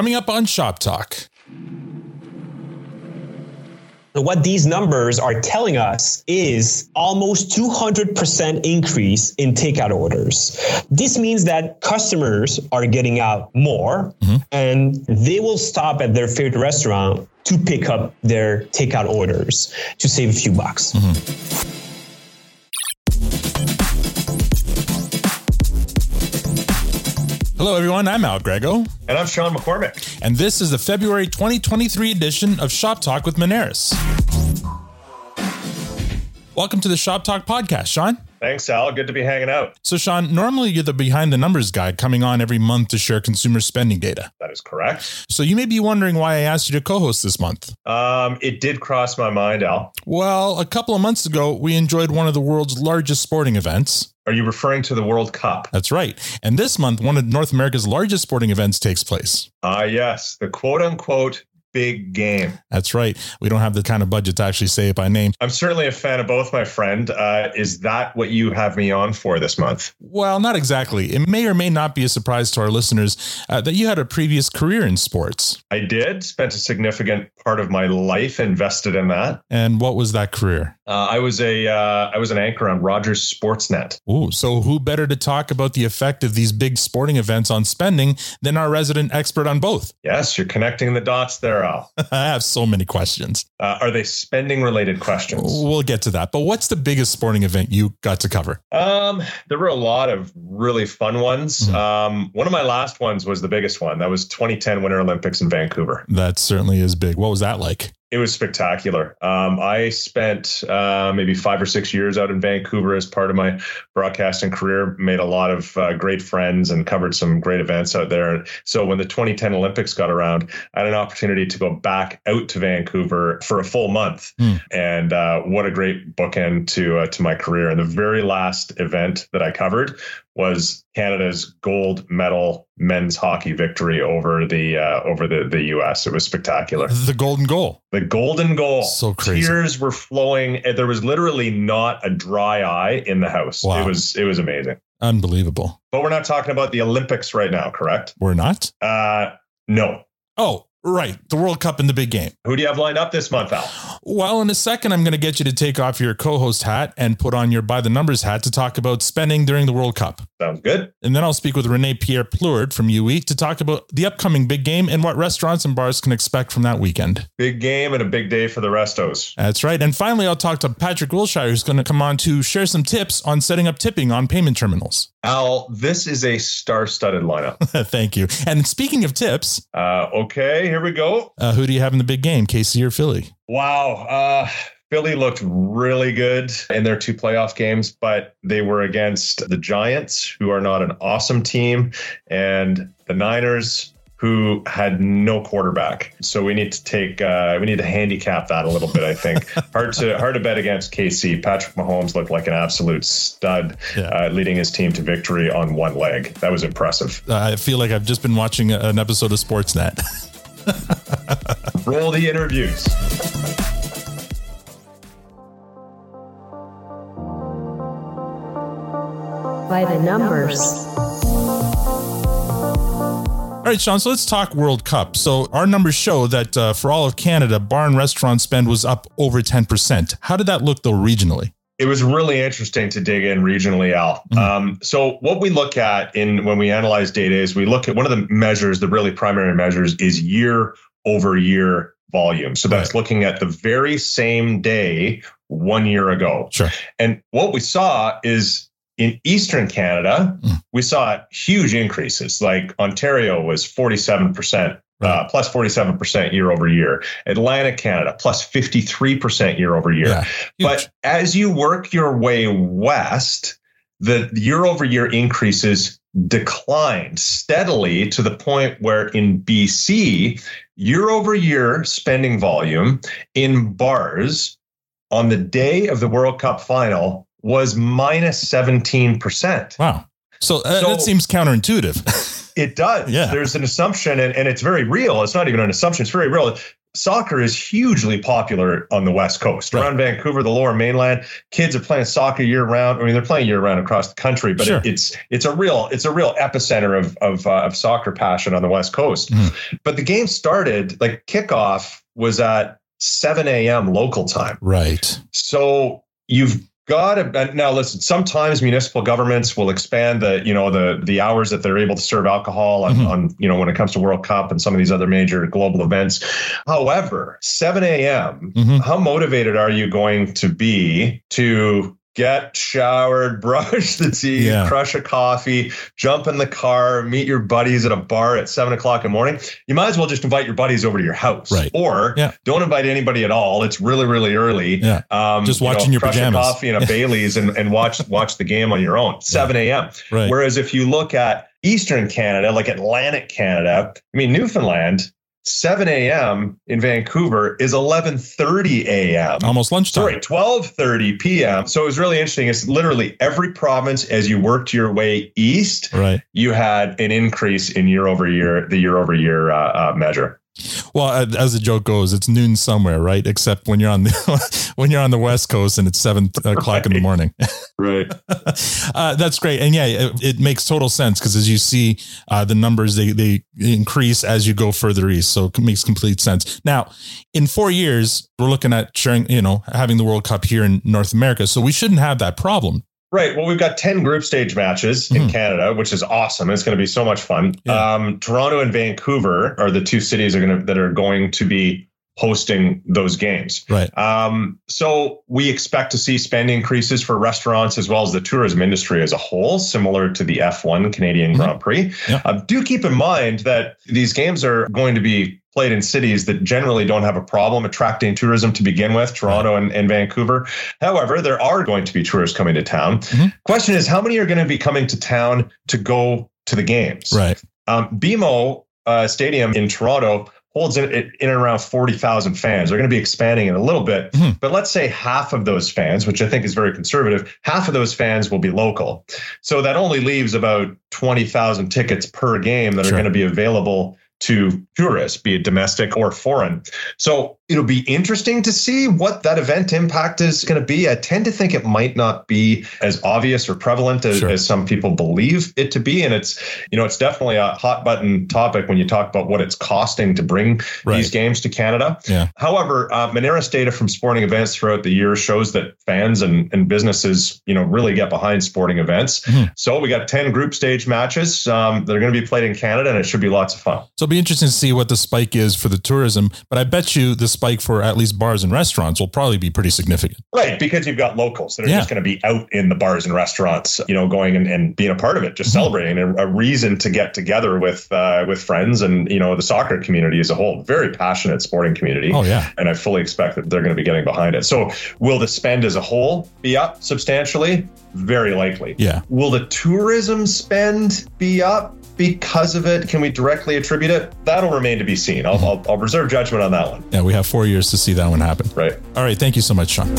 Coming up on Shop Talk. What these numbers are telling us is almost 200% increase in takeout orders. This means that customers are getting out more mm-hmm. and they will stop at their favorite restaurant to pick up their takeout orders to save a few bucks. Mm-hmm. Hello, everyone. I'm Al Grego. And I'm Sean McCormick. And this is the February 2023 edition of Shop Talk with Moneris. Welcome to the Shop Talk podcast, Sean. Thanks, Al. Good to be hanging out. So, Sean, normally you're the behind the numbers guy coming on every month to share consumer spending data. That is correct. So, you may be wondering why I asked you to co host this month. Um, it did cross my mind, Al. Well, a couple of months ago, we enjoyed one of the world's largest sporting events. Are you referring to the World Cup? That's right. And this month, one of North America's largest sporting events takes place. Ah, uh, yes, the quote unquote big game. That's right. We don't have the kind of budget to actually say it by name. I'm certainly a fan of both, my friend. Uh, is that what you have me on for this month? Well, not exactly. It may or may not be a surprise to our listeners uh, that you had a previous career in sports. I did. Spent a significant part of my life invested in that. And what was that career? Uh, I was a uh, I was an anchor on Rogers Sportsnet. Ooh, so who better to talk about the effect of these big sporting events on spending than our resident expert on both? Yes, you're connecting the dots there Al. I have so many questions. Uh, are they spending related questions? We'll get to that. But what's the biggest sporting event you got to cover? Um, there were a lot of really fun ones. Mm-hmm. Um, one of my last ones was the biggest one. That was 2010 Winter Olympics in Vancouver. That certainly is big. What was that like? It was spectacular. Um, I spent uh, maybe five or six years out in Vancouver as part of my broadcasting career. Made a lot of uh, great friends and covered some great events out there. So when the 2010 Olympics got around, I had an opportunity to go back out to Vancouver for a full month, mm. and uh, what a great bookend to uh, to my career. And the very last event that I covered was Canada's gold medal men's hockey victory over the uh, over the the U.S. It was spectacular. The golden goal. The golden goal. So crazy. Tears were flowing. There was literally not a dry eye in the house. Wow. It was it was amazing. Unbelievable. But we're not talking about the Olympics right now, correct? We're not. Uh, no. Oh, Right, the World Cup in the big game. Who do you have lined up this month, Al? Well, in a second, I'm going to get you to take off your co host hat and put on your by the numbers hat to talk about spending during the World Cup. Sounds good. And then I'll speak with Renee Pierre Plourde from UE to talk about the upcoming big game and what restaurants and bars can expect from that weekend. Big game and a big day for the restos. That's right. And finally, I'll talk to Patrick Wiltshire, who's going to come on to share some tips on setting up tipping on payment terminals. Al, this is a star studded lineup. Thank you. And speaking of tips, uh, okay, here we go. Uh, who do you have in the big game, KC or Philly? Wow. Uh, Philly looked really good in their two playoff games, but they were against the Giants, who are not an awesome team, and the Niners, who had no quarterback. So we need to take uh, we need to handicap that a little bit. I think hard to hard to bet against KC. Patrick Mahomes looked like an absolute stud, yeah. uh, leading his team to victory on one leg. That was impressive. Uh, I feel like I've just been watching an episode of Sportsnet. Roll the interviews. By the numbers. All right, Sean. So let's talk World Cup. So our numbers show that uh, for all of Canada, bar and restaurant spend was up over ten percent. How did that look though regionally? It was really interesting to dig in regionally, Al. Mm-hmm. Um, so what we look at in when we analyze data is we look at one of the measures, the really primary measures, is year over year volume. So that's right. looking at the very same day one year ago. Sure. And what we saw is in Eastern Canada, mm. we saw huge increases. Like Ontario was 47%. Uh, plus 47% year over year. Atlantic Canada plus 53% year over year. Yeah, but as you work your way west, the year over year increases declined steadily to the point where in BC, year over year spending volume in bars on the day of the World Cup final was minus 17%. Wow. So, uh, so that seems counterintuitive. it does. Yeah. There's an assumption, and, and it's very real. It's not even an assumption, it's very real. soccer is hugely popular on the West Coast. Right. Around Vancouver, the lower mainland, kids are playing soccer year round. I mean, they're playing year round across the country, but sure. it, it's it's a real it's a real epicenter of of, uh, of soccer passion on the West Coast. Mm. But the game started like kickoff was at 7 a.m. local time. Right. So you've to now listen sometimes municipal governments will expand the you know the the hours that they're able to serve alcohol on, mm-hmm. on you know when it comes to world cup and some of these other major global events however 7 a.m mm-hmm. how motivated are you going to be to get showered, brush the teeth, yeah. crush a coffee, jump in the car, meet your buddies at a bar at seven o'clock in the morning. You might as well just invite your buddies over to your house, right? Or yeah. don't invite anybody at all. It's really, really early. Yeah. Um, just watching you know, your crush pajamas, a coffee and a Bailey's, and, and watch watch the game on your own. Seven a.m. Right. Whereas if you look at Eastern Canada, like Atlantic Canada, I mean Newfoundland 7 a.m. in Vancouver is 11:30 a.m. Almost lunchtime. Sorry, 12:30 p.m. So it was really interesting. It's literally every province as you worked your way east, right? You had an increase in year over year, the year over year uh, uh, measure. Well, as the joke goes, it's noon somewhere, right? Except when you're on the when you're on the West Coast and it's seven o'clock right. in the morning. right. Uh, that's great, and yeah, it, it makes total sense because as you see uh, the numbers, they they increase as you go further east, so it makes complete sense. Now, in four years, we're looking at sharing, you know, having the World Cup here in North America, so we shouldn't have that problem. Right. Well, we've got 10 group stage matches mm-hmm. in Canada, which is awesome. It's going to be so much fun. Yeah. Um, Toronto and Vancouver are the two cities are going to, that are going to be hosting those games. Right. Um, so we expect to see spend increases for restaurants as well as the tourism industry as a whole, similar to the F1 Canadian mm-hmm. Grand Prix. Yeah. Uh, do keep in mind that these games are going to be played in cities that generally don't have a problem attracting tourism to begin with, Toronto and, and Vancouver. However, there are going to be tourists coming to town. Mm-hmm. Question is, how many are going to be coming to town to go to the games? Right. Um, BMO uh, Stadium in Toronto holds in, in and around 40,000 fans. They're going to be expanding it a little bit, mm-hmm. but let's say half of those fans, which I think is very conservative, half of those fans will be local. So that only leaves about 20,000 tickets per game that sure. are going to be available to tourists, be it domestic or foreign. So it'll be interesting to see what that event impact is going to be. I tend to think it might not be as obvious or prevalent as, sure. as, some people believe it to be. And it's, you know, it's definitely a hot button topic when you talk about what it's costing to bring right. these games to Canada. Yeah. However, uh, Moneris data from sporting events throughout the year shows that fans and, and businesses, you know, really get behind sporting events. Mm-hmm. So we got 10 group stage matches um, that are going to be played in Canada and it should be lots of fun. So it'll be interesting to see what the spike is for the tourism, but I bet you the spike for at least bars and restaurants will probably be pretty significant. Right, because you've got locals that are yeah. just going to be out in the bars and restaurants, you know, going and, and being a part of it, just mm-hmm. celebrating a, a, reason to get together with uh, with friends and you know the soccer community as a whole. Very passionate sporting community. Oh yeah, and I fully expect that they're going to be getting behind it. So will the spend as a whole be up substantially? Very likely. Yeah. Will the tourism spend be up? Because of it? Can we directly attribute it? That'll remain to be seen. I'll, I'll, I'll reserve judgment on that one. Yeah, we have four years to see that one happen. Right. All right. Thank you so much, Sean.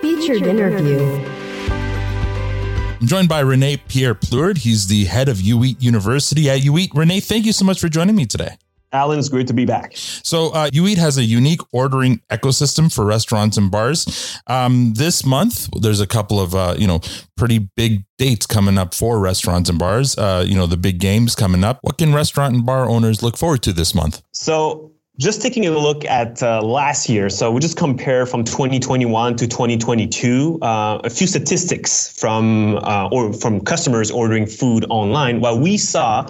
Featured interview. I'm joined by Renee Pierre Plourde. He's the head of UEAT University at UEAT. Renee, thank you so much for joining me today. Alan, it's great to be back. So, uh, Eat has a unique ordering ecosystem for restaurants and bars. Um, this month, there's a couple of uh, you know pretty big dates coming up for restaurants and bars. Uh, you know, the big games coming up. What can restaurant and bar owners look forward to this month? So, just taking a look at uh, last year, so we just compare from 2021 to 2022 uh, a few statistics from uh, or from customers ordering food online. What we saw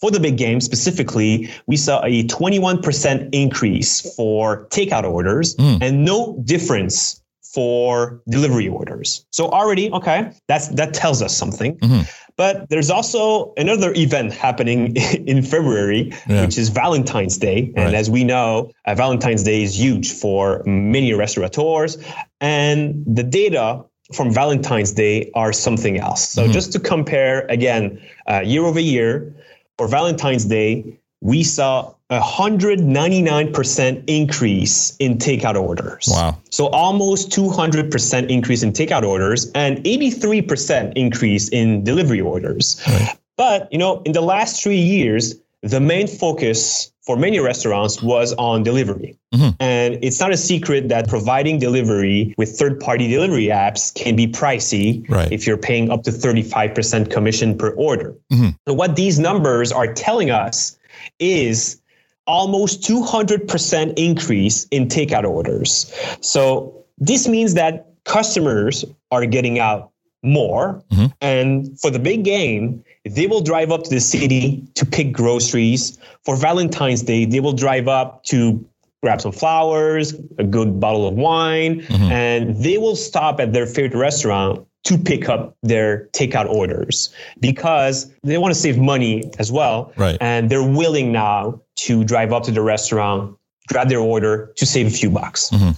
for the big game specifically, we saw a 21% increase for takeout orders mm. and no difference for delivery orders. So already, okay, that's that tells us something. Mm-hmm. But there's also another event happening in February, yeah. which is Valentine's Day. And right. as we know, uh, Valentine's Day is huge for many restaurateurs. And the data from Valentine's Day are something else. So mm-hmm. just to compare again, uh, year over year, for Valentine's Day, we saw a 199% increase in takeout orders. Wow. So almost 200% increase in takeout orders and 83% increase in delivery orders. Right. But, you know, in the last three years, the main focus for many restaurants was on delivery. Mm-hmm. And it's not a secret that providing delivery with third party delivery apps can be pricey right. if you're paying up to 35% commission per order. Mm-hmm. So, what these numbers are telling us is almost 200% increase in takeout orders. So, this means that customers are getting out more. Mm-hmm. And for the big game, they will drive up to the city to pick groceries. For Valentine's Day, they will drive up to grab some flowers, a good bottle of wine, mm-hmm. and they will stop at their favorite restaurant to pick up their takeout orders because they want to save money as well. Right. And they're willing now to drive up to the restaurant, grab their order to save a few bucks. Mm-hmm.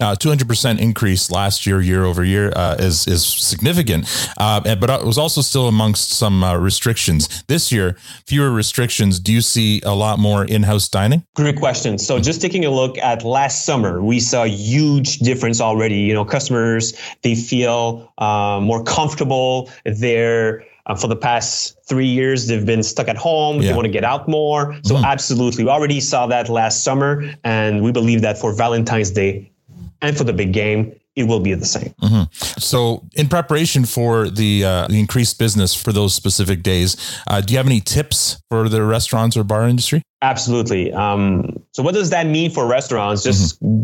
Now, 200% increase last year, year over year, uh, is is significant, uh, but it was also still amongst some uh, restrictions. This year, fewer restrictions. Do you see a lot more in-house dining? Great question. So, just taking a look at last summer, we saw a huge difference already. You know, customers they feel uh, more comfortable. They're uh, for the past three years, they've been stuck at home. Yeah. They want to get out more. So, mm. absolutely, we already saw that last summer, and we believe that for Valentine's Day, and for the big game, it will be the same. Mm-hmm. So, in preparation for the, uh, the increased business for those specific days, uh, do you have any tips for the restaurants or bar industry? Absolutely. Um, so, what does that mean for restaurants? Just mm-hmm.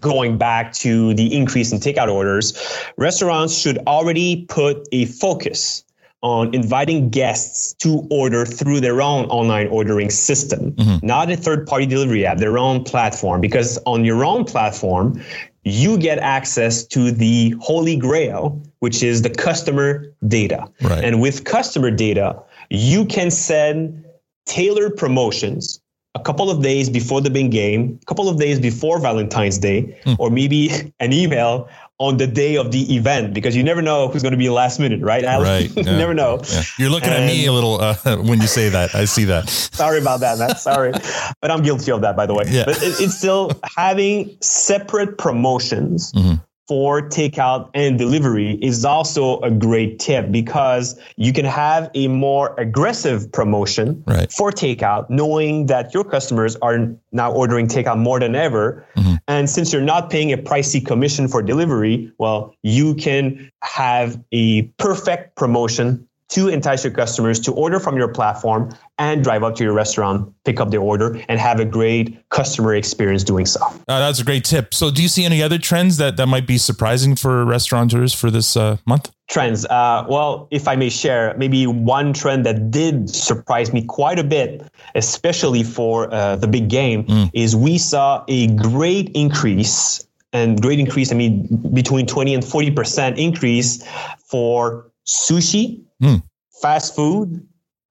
going back to the increase in takeout orders, restaurants should already put a focus on inviting guests to order through their own online ordering system, mm-hmm. not a third party delivery app, their own platform. Because on your own platform, you get access to the holy grail, which is the customer data. Right. And with customer data, you can send tailored promotions a couple of days before the big game, a couple of days before Valentine's Day, mm. or maybe an email on the day of the event because you never know who's going to be last minute, right? Alex? Right. you never know. Yeah. You're looking and, at me a little uh, when you say that. I see that. sorry about that, man. Sorry, but I'm guilty of that, by the way. Yeah. But it, it's still having separate promotions. Mm-hmm for takeout and delivery is also a great tip because you can have a more aggressive promotion right. for takeout, knowing that your customers are now ordering takeout more than ever. Mm-hmm. And since you're not paying a pricey commission for delivery, well, you can have a perfect promotion to entice your customers to order from your platform and drive up to your restaurant, pick up their order, and have a great customer experience doing so. Uh, that's a great tip. So, do you see any other trends that, that might be surprising for restaurateurs for this uh, month? Trends. Uh, well, if I may share, maybe one trend that did surprise me quite a bit, especially for uh, the big game, mm. is we saw a great increase and great increase, I mean, between 20 and 40% increase for sushi mm. fast food,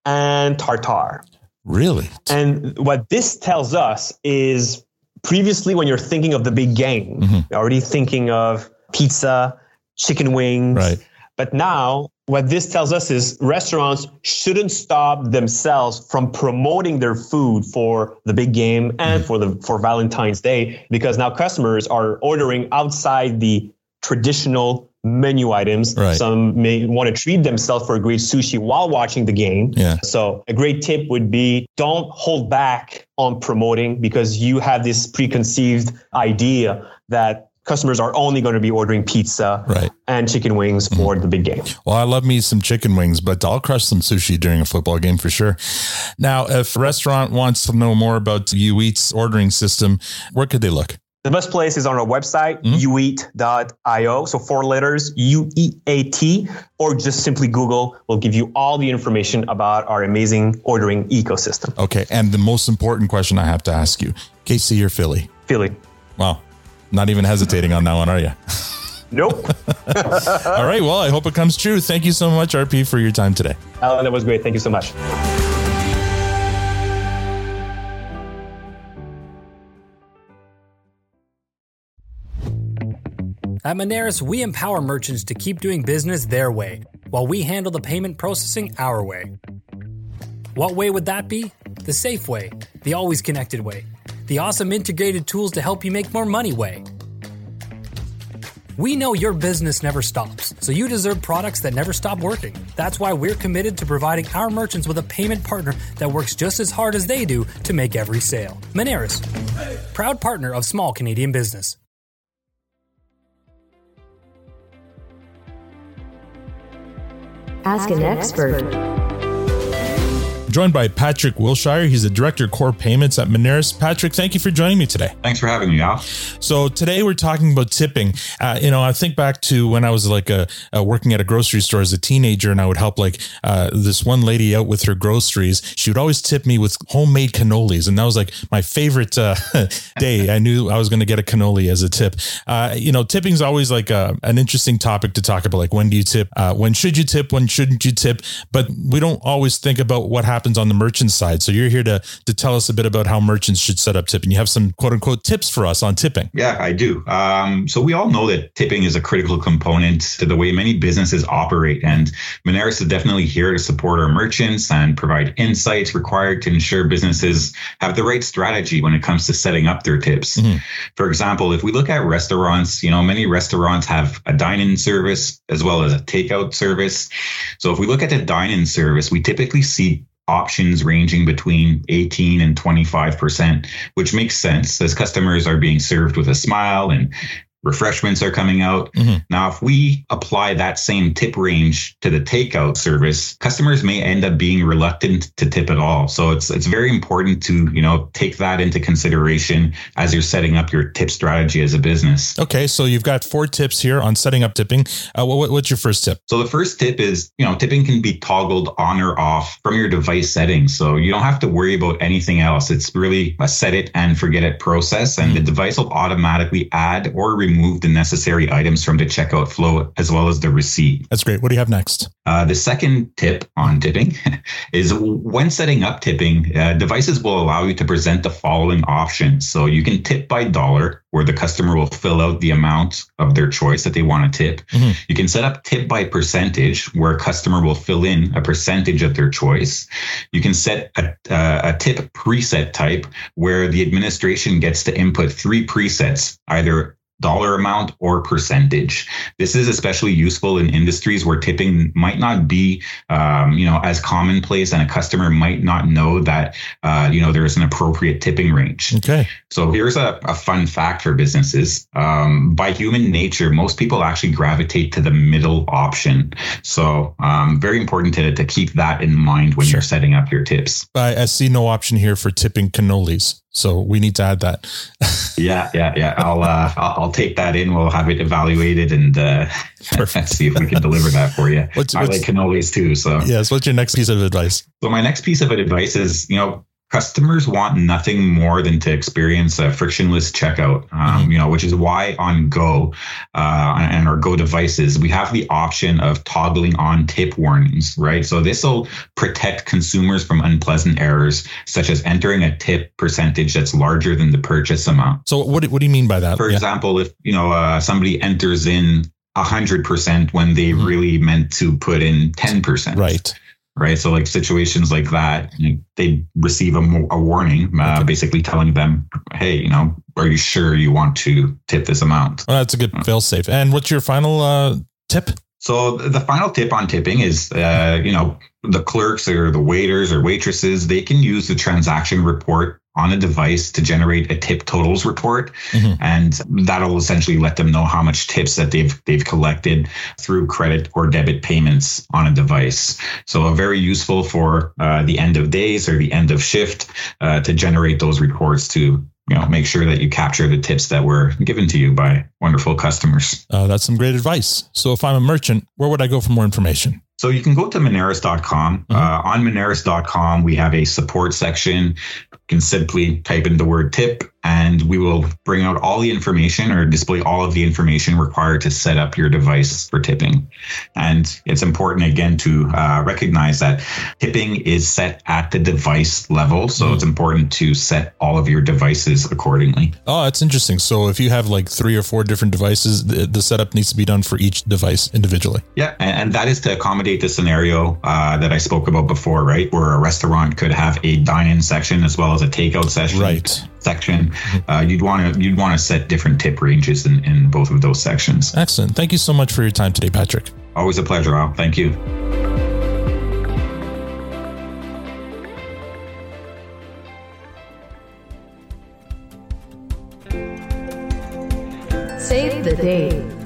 and tartar. Really? And what this tells us is previously, when you're thinking of the big game, mm-hmm. you're already thinking of pizza, chicken wings. Right. But now, what this tells us is restaurants shouldn't stop themselves from promoting their food for the big game and mm-hmm. for the for Valentine's Day because now customers are ordering outside the traditional menu items. Right. Some may want to treat themselves for a great sushi while watching the game. Yeah. So a great tip would be don't hold back on promoting because you have this preconceived idea that customers are only going to be ordering pizza right. and chicken wings for mm. the big game. Well, I love me some chicken wings, but I'll crush some sushi during a football game for sure. Now, if a restaurant wants to know more about UEAT's ordering system, where could they look? The best place is on our website, mm-hmm. ueat.io. So four letters, U-E-A-T, or just simply Google will give you all the information about our amazing ordering ecosystem. Okay. And the most important question I have to ask you, KC or Philly? Philly. Wow. Not even hesitating on that one, are you? Nope. all right. Well, I hope it comes true. Thank you so much, RP, for your time today. Alan, that was great. Thank you so much. At Moneris, we empower merchants to keep doing business their way, while we handle the payment processing our way. What way would that be? the safe way, the always connected way, the awesome integrated tools to help you make more money way. We know your business never stops, so you deserve products that never stop working. That's why we're committed to providing our merchants with a payment partner that works just as hard as they do to make every sale. Moneris, proud partner of small Canadian business. Ask an expert joined by Patrick Wiltshire. He's the director of core payments at Moneris. Patrick, thank you for joining me today. Thanks for having me, Al. So today we're talking about tipping. Uh, you know, I think back to when I was like a, a, working at a grocery store as a teenager, and I would help like uh, this one lady out with her groceries. She would always tip me with homemade cannolis, and that was like my favorite uh, day. I knew I was going to get a cannoli as a tip. Uh, you know, tipping is always like a, uh, an interesting topic to talk about. Like when do you tip? Uh, when should you tip? When shouldn't you tip? But we don't always think about what happens happens on the merchant side. So you're here to to tell us a bit about how merchants should set up tipping. You have some quote unquote tips for us on tipping. Yeah, I do. Um, so we all know that tipping is a critical component to the way many businesses operate, and Moneris is definitely here to support our merchants and provide insights required to ensure businesses have the right strategy when it comes to setting up their tips. Mm-hmm. For example, if we look at restaurants, you know, many restaurants have a dine-in service as well as a takeout service. So if we look at the dine-in service, we typically see options ranging between 18 and 25%, which makes sense. As customers are being served with a smile and refreshments are coming out. Mm-hmm. Now, if we apply that same tip range to the takeout service, customers may end up being reluctant to tip at all. So it's it's very important to you know take that into consideration as you're setting up your tip strategy as a business. Okay, so you've got four tips here on setting up tipping. Uh, what, what's your first tip? So the first tip is you know tipping can be toggled on or off from your device settings, so you don't have to worry about anything else. It's really a set it and forget it process, and mm-hmm. the device will automatically add or remove the necessary items from the checkout flow as well as the receipt. That's great. What do you have next? Uh, the second tip on tipping is when setting up tipping, uh, devices will allow you to present the following options. So you can tip by dollar, where the customer will fill out the amount of their choice that they want to tip. Mm-hmm. You can set up tip by percentage, where a customer will fill in a percentage of their choice. You can set a, uh, a tip preset type, where the administration gets to input three presets, either dollar amount or percentage. This is especially useful in industries where tipping might not be, um, you know, as commonplace, and a customer might not know that, uh, you know, there is an appropriate tipping range. Okay. So here's a, a fun fact for businesses. Um, by human nature, most people actually gravitate to the middle option. So um, very important to, to keep that in mind when sure. you're setting up your tips. I, I see no option here for tipping cannolis. So we need to add that. yeah, yeah, yeah. I'll, uh, I'll, I'll take that in. We'll have it evaluated and uh, see if we can deliver that for you. What's, I what's, like cannolis too. So yes. What's your next piece of advice? So my next piece of advice is, you know, customers want nothing more than to experience a frictionless checkout um, mm-hmm. you know which is why on go uh, and our go devices we have the option of toggling on tip warnings right so this will protect consumers from unpleasant errors such as entering a tip percentage that's larger than the purchase amount so what, what do you mean by that for yeah. example if you know uh, somebody enters in 100% when they mm-hmm. really meant to put in 10% right right? So like situations like that, they receive a, a warning, uh, basically telling them, "Hey, you know, are you sure you want to tip this amount?" Well, that's a good fail safe. And what's your final uh, tip? So the final tip on tipping is, uh, you know, the clerks or the waiters or waitresses, they can use the transaction report on a device to generate a tip totals report mm-hmm. and that'll essentially let them know how much tips that they've they've collected through credit or debit payments on a device so very useful for uh, the end of days or the end of shift uh, to generate those reports to you know make sure that you capture the tips that were given to you by wonderful customers uh, that's some great advice so if i'm a merchant where would i go for more information so you can go to Moneris.com. Mm-hmm. Uh, on Moneris.com, we have a support section. Can simply type in the word tip and we will bring out all the information or display all of the information required to set up your device for tipping. And it's important again to uh, recognize that tipping is set at the device level. So mm. it's important to set all of your devices accordingly. Oh, that's interesting. So if you have like three or four different devices, the, the setup needs to be done for each device individually. Yeah. And, and that is to accommodate the scenario uh, that I spoke about before, right? Where a restaurant could have a dine-in section as well as a takeout session. Right. Section. Uh, you'd want to you'd want to set different tip ranges in, in both of those sections. Excellent. Thank you so much for your time today, Patrick. Always a pleasure, Al. Thank you. Save the date.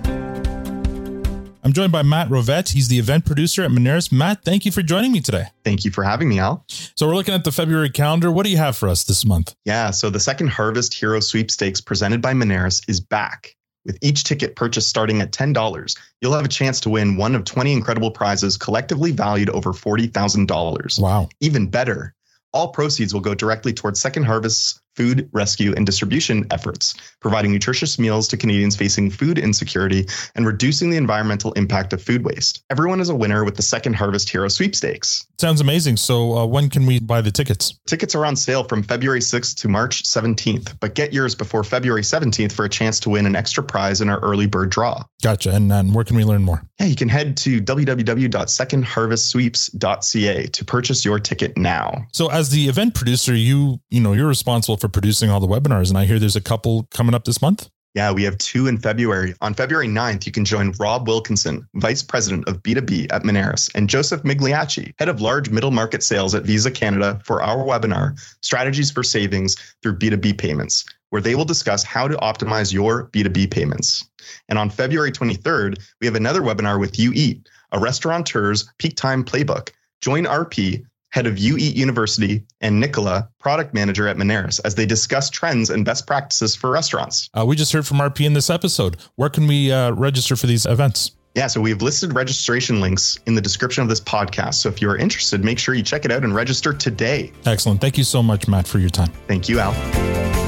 I'm joined by Matt Rovet. He's the event producer at Moneris. Matt, thank you for joining me today. Thank you for having me, Al. So we're looking at the February calendar. What do you have for us this month? Yeah, so the second Harvest Hero Sweepstakes presented by Moneris is back. With each ticket purchase starting at $10, you'll have a chance to win one of 20 incredible prizes collectively valued over $40,000. Wow. Even better, all proceeds will go directly towards Second Harvest's food rescue and distribution efforts, providing nutritious meals to Canadians facing food insecurity and reducing the environmental impact of food waste. Everyone is a winner with the Second Harvest Hero Sweepstakes. Sounds amazing. So uh, when can we buy the tickets? Tickets are on sale from February 6th to March 17th, but get yours before February 17th for a chance to win an extra prize in our early bird draw. Gotcha. And, and where can we learn more? Yeah, you can head to www.secondharvestsweeps.ca to purchase your ticket now. So as the event producer, you you know you're responsible for producing all the webinars, and I hear there's a couple coming up this month. Yeah, we have two in February. On February 9th, you can join Rob Wilkinson, Vice President of B2B at Moneris, and Joseph Migliacci, Head of Large Middle Market Sales at Visa Canada, for our webinar, Strategies for Savings Through B2B Payments, where they will discuss how to optimize your B2B payments. And on February 23rd, we have another webinar with UEAT, a restaurateur's peak time playbook. Join RP, head of UEAT University, and Nicola, product manager at Moneris, as they discuss trends and best practices for restaurants. Uh, we just heard from RP in this episode. Where can we uh, register for these events? Yeah, so we've listed registration links in the description of this podcast. So if you're interested, make sure you check it out and register today. Excellent. Thank you so much, Matt, for your time. Thank you, Al.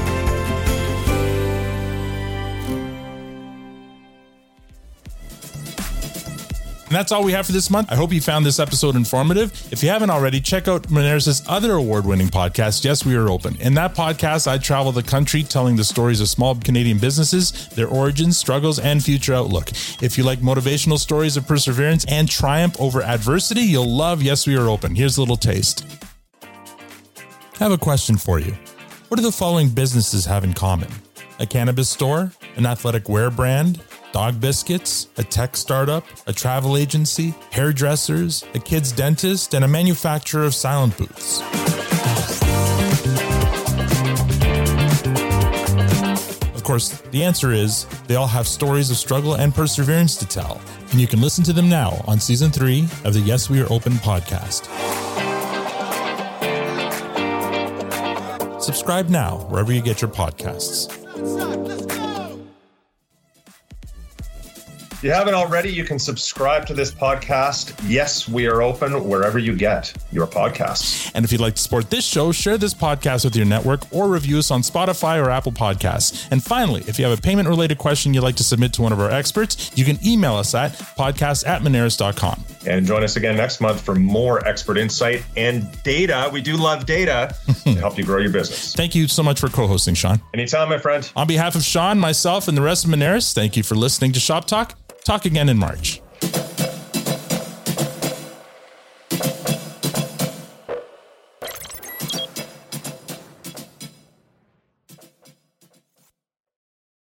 And that's all we have for this month. I hope you found this episode informative. If you haven't already, check out Moneris' other award winning podcast, Yes, We Are Open. In that podcast, I travel the country telling the stories of small Canadian businesses, their origins, struggles, and future outlook. If you like motivational stories of perseverance and triumph over adversity, you'll love Yes, We Are Open. Here's a little taste. I have a question for you. What do the following businesses have in common? A cannabis store, an athletic wear brand, dog biscuits, a tech startup, a travel agency, hairdressers, a kid's dentist, and a manufacturer of silent booths. Of course, the answer is they all have stories of struggle and perseverance to tell, and you can listen to them now on season three of the Yes We Are Open podcast. Subscribe now wherever you get your podcasts. You haven't already, you can subscribe to this podcast. Yes, we are open wherever you get your podcasts. And if you'd like to support this show, share this podcast with your network or review us on Spotify or Apple Podcasts. And finally, if you have a payment related question you'd like to submit to one of our experts, you can email us at podcast at moneris.com. And join us again next month for more expert insight and data. We do love data to help you grow your business. Thank you so much for co hosting, Sean. Anytime, my friend. On behalf of Sean, myself, and the rest of Moneris, thank you for listening to Shop Talk. Talk again in March.